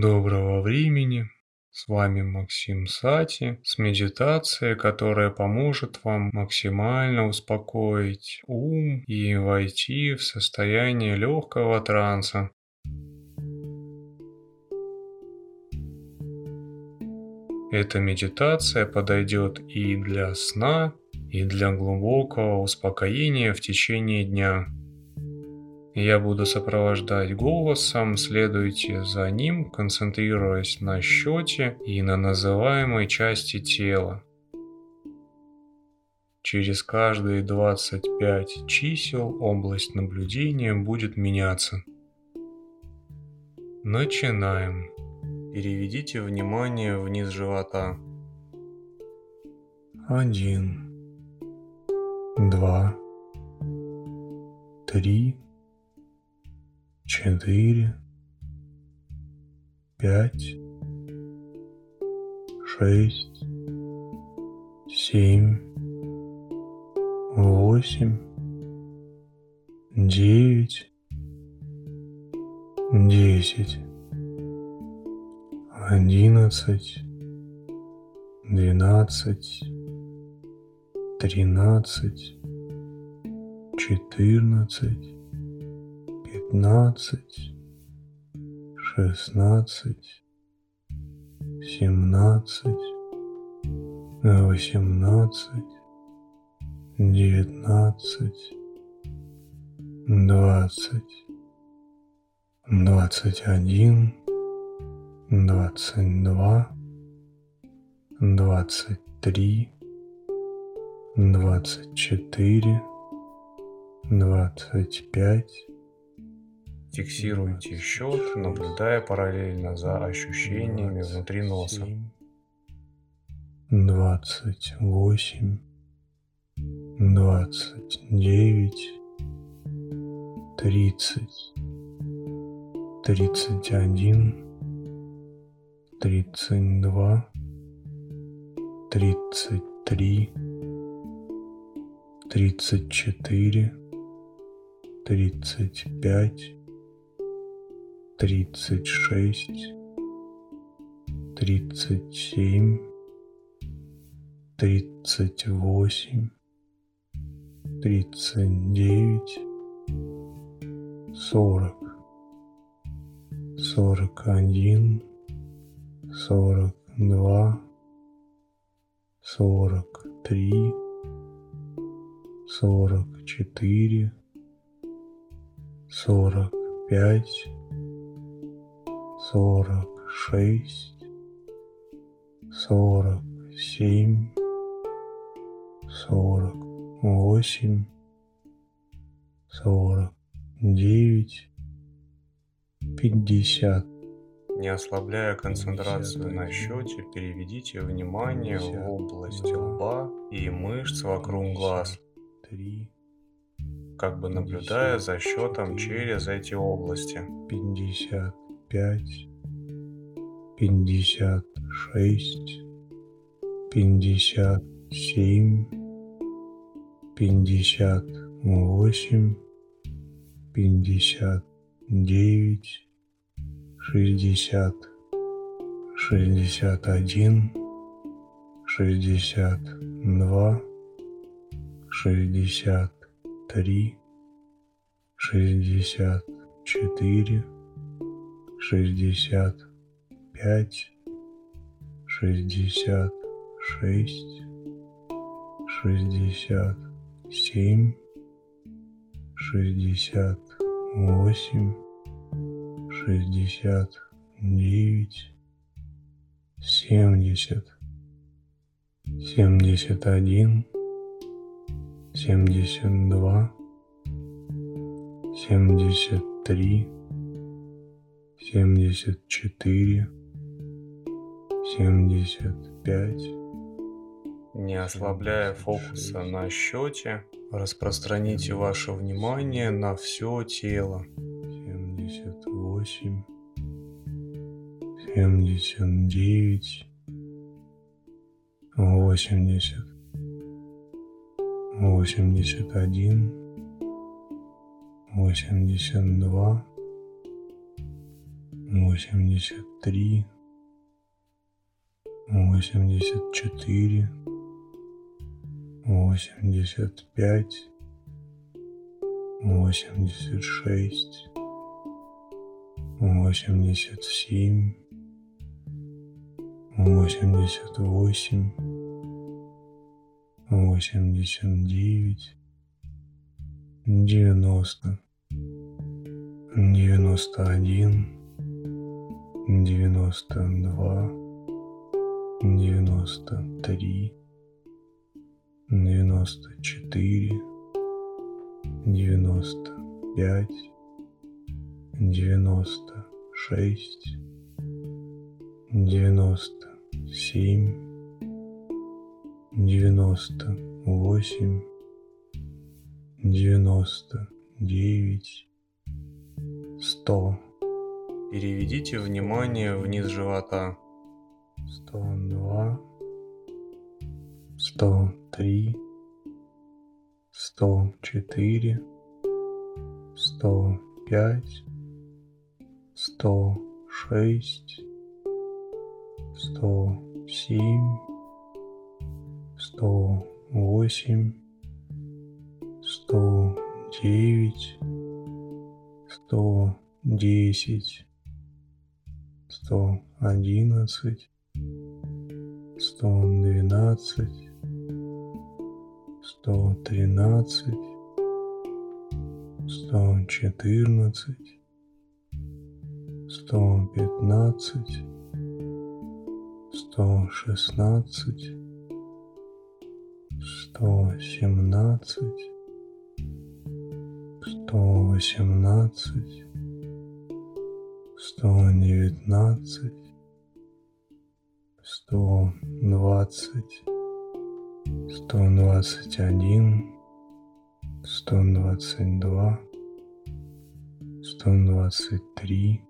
Доброго времени! С вами Максим Сати с медитацией, которая поможет вам максимально успокоить ум и войти в состояние легкого транса. Эта медитация подойдет и для сна, и для глубокого успокоения в течение дня. Я буду сопровождать голосом, следуйте за ним, концентрируясь на счете и на называемой части тела. Через каждые 25 чисел область наблюдения будет меняться. Начинаем. Переведите внимание вниз живота. Один, два, три, четыре, пять, шесть, семь, восемь, девять, десять, одиннадцать, двенадцать, тринадцать, четырнадцать, пятнадцать, шестнадцать, семнадцать, восемнадцать, девятнадцать, двадцать, двадцать один, двадцать два, двадцать три, двадцать четыре, двадцать пять, Фиксируйте счет, наблюдая параллельно за ощущениями внутри носа. Двадцать восемь, двадцать девять, тридцать, тридцать один, тридцать два, тридцать шесть, тридцать семь, тридцать восемь, тридцать девять, сорок, сорок один, сорок два, сорок три, сорок четыре, сорок пять, сорок шесть, сорок семь, сорок восемь, сорок девять, пятьдесят. Не ослабляя концентрацию на счете, переведите внимание в область лба и мышц вокруг глаз, как бы наблюдая за счетом через эти области. Пятьдесят пять, пятьдесят шесть, пятьдесят семь, пятьдесят восемь, пятьдесят девять, шестьдесят, шестьдесят один, шестьдесят два, шестьдесят три, шестьдесят четыре, шестьдесят пять, шестьдесят шесть, шестьдесят семь, шестьдесят восемь, шестьдесят девять, семьдесят, семьдесят один, семьдесят два, семьдесят три, семьдесят четыре, семьдесят пять. Не ослабляя фокуса на счете, распространите ваше внимание на все тело. Семьдесят восемь, семьдесят девять, восемьдесят, восемьдесят три, восемьдесят четыре, восемьдесят пять, восемьдесят шесть, восемьдесят семь, восемьдесят восемь, восемьдесят девять, девяносто, девяносто один, девяносто два, девяносто три, девяносто четыре, девяносто пять, девяносто шесть, девяносто семь, девяносто восемь, девяносто девять, сто. Переведите внимание вниз живота. 102, 103, 104, 105, 106, 107, 108, 109, 110, сто одиннадцать, сто двенадцать, сто тринадцать, сто четырнадцать, сто пятнадцать, сто шестнадцать, сто семнадцать, сто восемнадцать, сто девятнадцать, сто двадцать, сто двадцать один, сто двадцать два, сто двадцать три,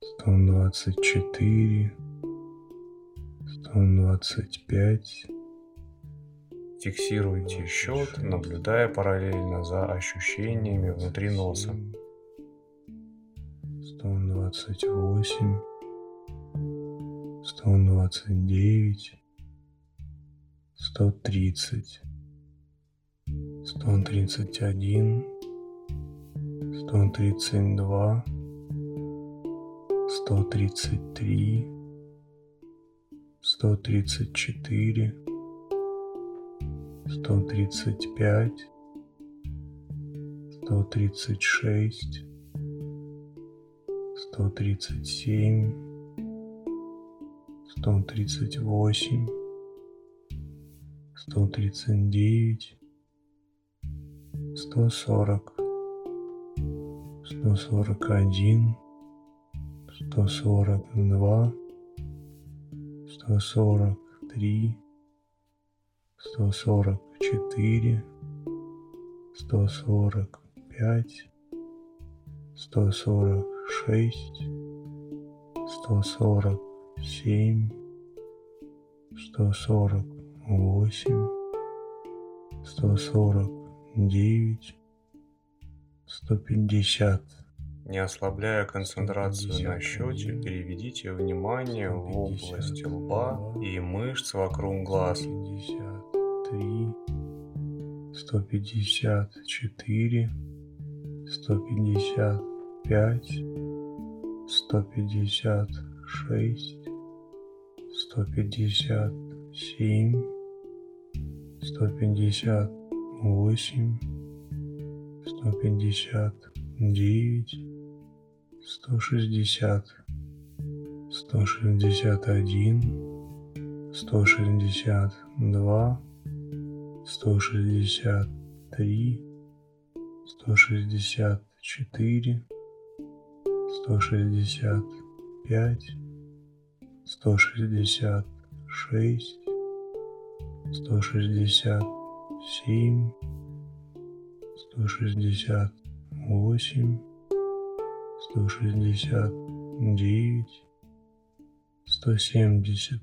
сто двадцать четыре, сто двадцать пять. Фиксируйте счет, наблюдая параллельно за ощущениями внутри носа. Двадцать восемь, сто двадцать девять, сто тридцать, сто тридцать один, сто тридцать два, сто тридцать три, сто тридцать четыре, сто тридцать пять, сто тридцать шесть, сто тридцать семь, сто тридцать восемь, сто тридцать девять, сто сорок, сто сорок один, сто сорок два, сто сорок три, сто сорок четыре, сто сорок пять, сто сорок шесть, сто сорок семь, сто сорок восемь, сто сорок девять, сто пятьдесят. Не ослабляя концентрацию на счете, переведите внимание в область лба и мышц вокруг глаз. 153, 154, 155, 156, 157, 158, 159, сто шестьдесят, сто шестьдесят один, сто шестьдесят два, сто шестьдесят три, сто шестьдесят четыре, сто шестьдесят пять, сто шестьдесят шесть, сто шестьдесят семь, сто шестьдесят восемь, сто шестьдесят девять, сто семьдесят,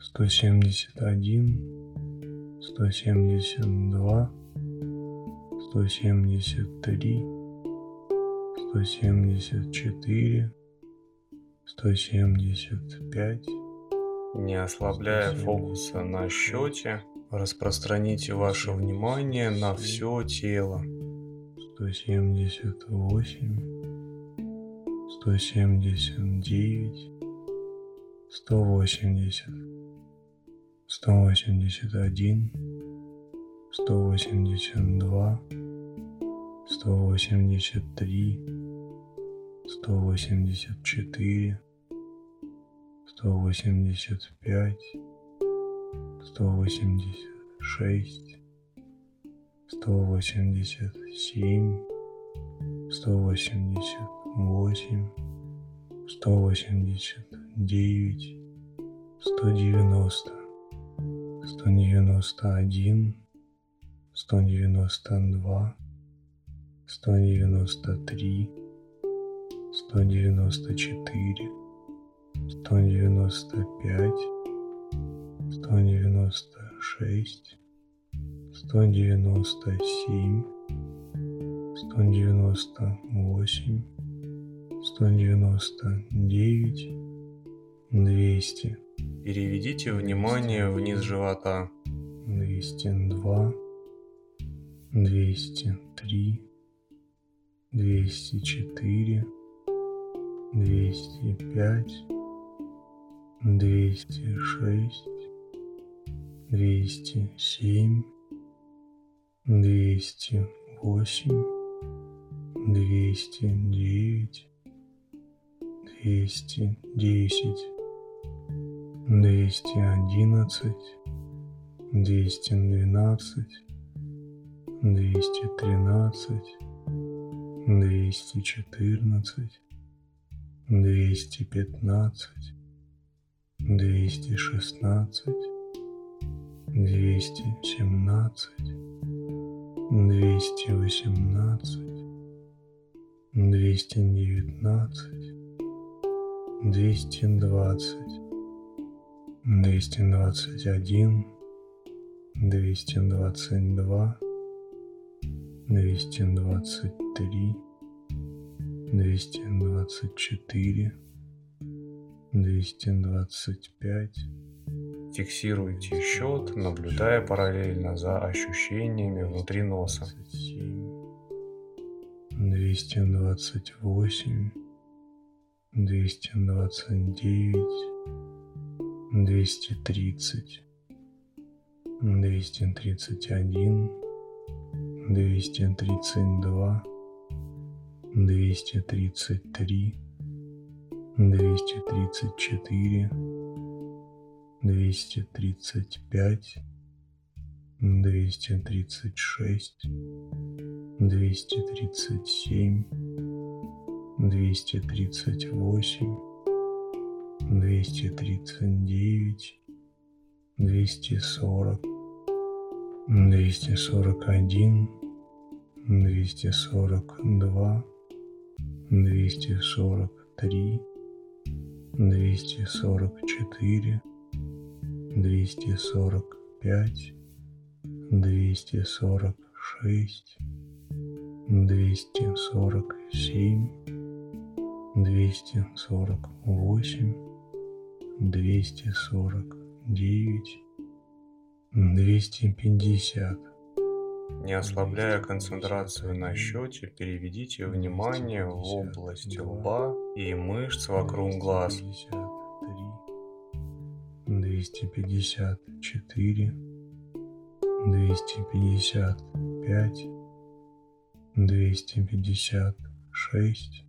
сто семьдесят один, сто семьдесят два, сто семьдесят три, сто семьдесят четыре, сто семьдесят пять. Не ослабляя фокуса на счете, распространите ваше внимание на все тело. Сто семьдесят восемь, сто семьдесят девять, сто восемьдесят, сто восемьдесят один, сто восемьдесят два, сто восемьдесят три, сто восемьдесят четыре, сто восемьдесят пять, сто восемьдесят шесть, сто восемьдесят семь, сто восемьдесят восемь, сто восемьдесят девять, сто девяносто, сто девяносто один, сто девяносто два, сто девяносто три, сто девяносто четыре, сто девяносто пять, сто девяносто шесть, сто девяносто семь, сто девяносто восемь, сто девяносто девять, двести, Переведите внимание вниз живота. двести два, двести три, двести пять, двести шесть, двести семь, двести восемь, двести девять, двести десять, двести одиннадцать, двести двенадцать, двести тринадцать, двести четырнадцать, двести пятнадцать, двести шестнадцать, двести семнадцать, двести восемнадцать, двести девятнадцать, двести двадцать, двести двадцать один, двести двадцать два, двести двадцать три, двести двадцать четыре, двести двадцать пять, Фиксируйте счет, наблюдая параллельно за ощущениями внутри носа. двести двадцать восемь, двести двадцать девять, двести тридцать, двести тридцать один, двести тридцать два, двести тридцать три, двести сорок три, двести сорок четыре, двести сорок пять, двести сорок шесть, двести сорок семь, двести сорок восемь, двести сорок девять, двести пятьдесят, не ослабляя концентрацию на счете, переведите внимание в область лба и мышц вокруг глаз. 254, 255, 256,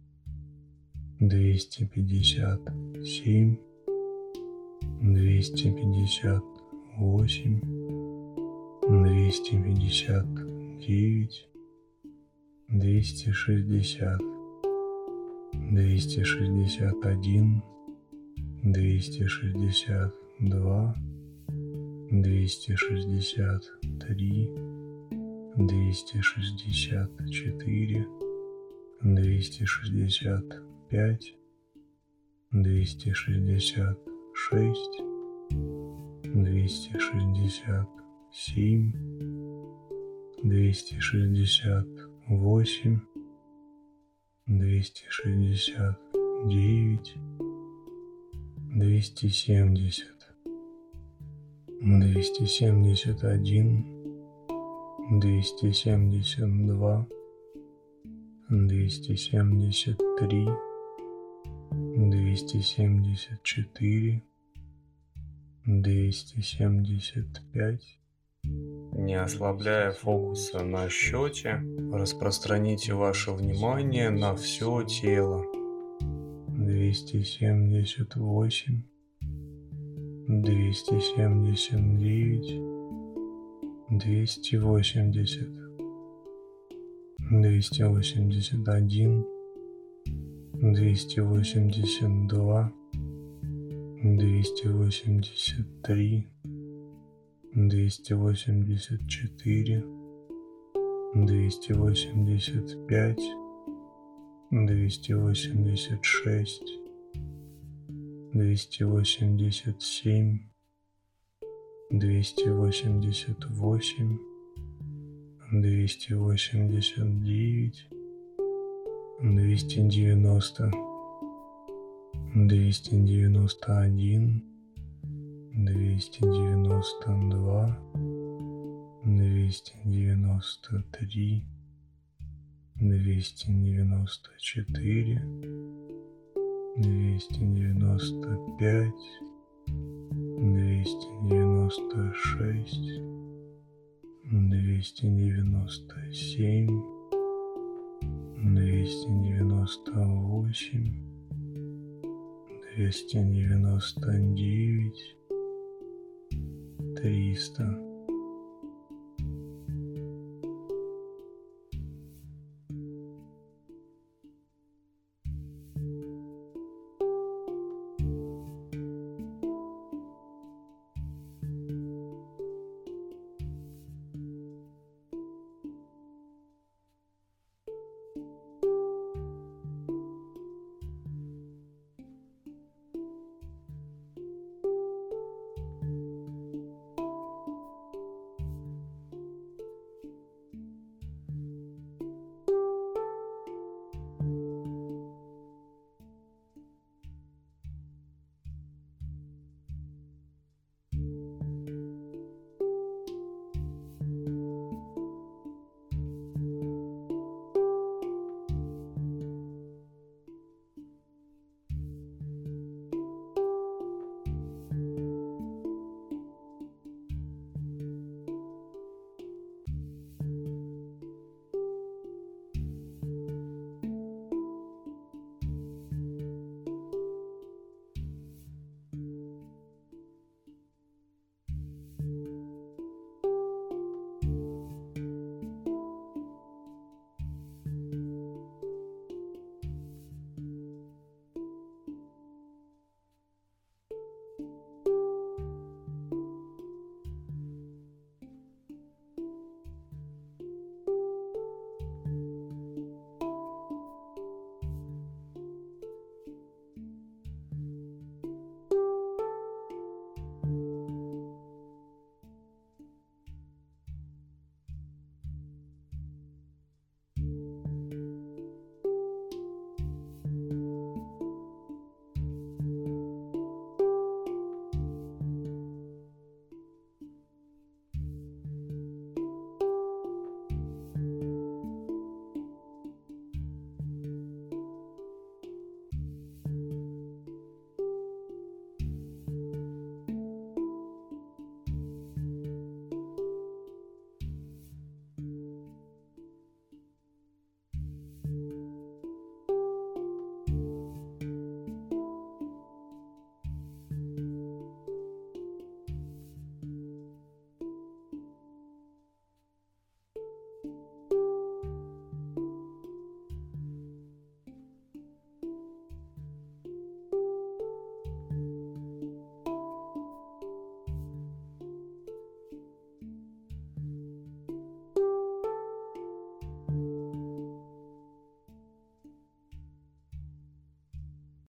257, 258, двести пятьдесят девять, двести шестьдесят, двести шестьдесят один, двести шестьдесят два, двести шестьдесят три, двести шестьдесят четыре, двести шестьдесят пять, двести шестьдесят шесть, двести шестьдесят семь, двести шестьдесят восемь, двести шестьдесят девять, двести семьдесят, двести семьдесят один, двести семьдесят два, двести семьдесят три, двести семьдесят четыре, двести семьдесят пять. Не ослабляя фокуса на счете, распространите ваше внимание на все тело. Двести семьдесят восемь, двести семьдесят девять, 284, 285, 286, 287, 288, 289, 290, 291, девяносто, два, двести девяносто три, двести девяносто четыре, двести девяносто пять, двести девяносто шесть, двести девяносто семь, двести девяносто восемь, двести девяносто девять, Cristo.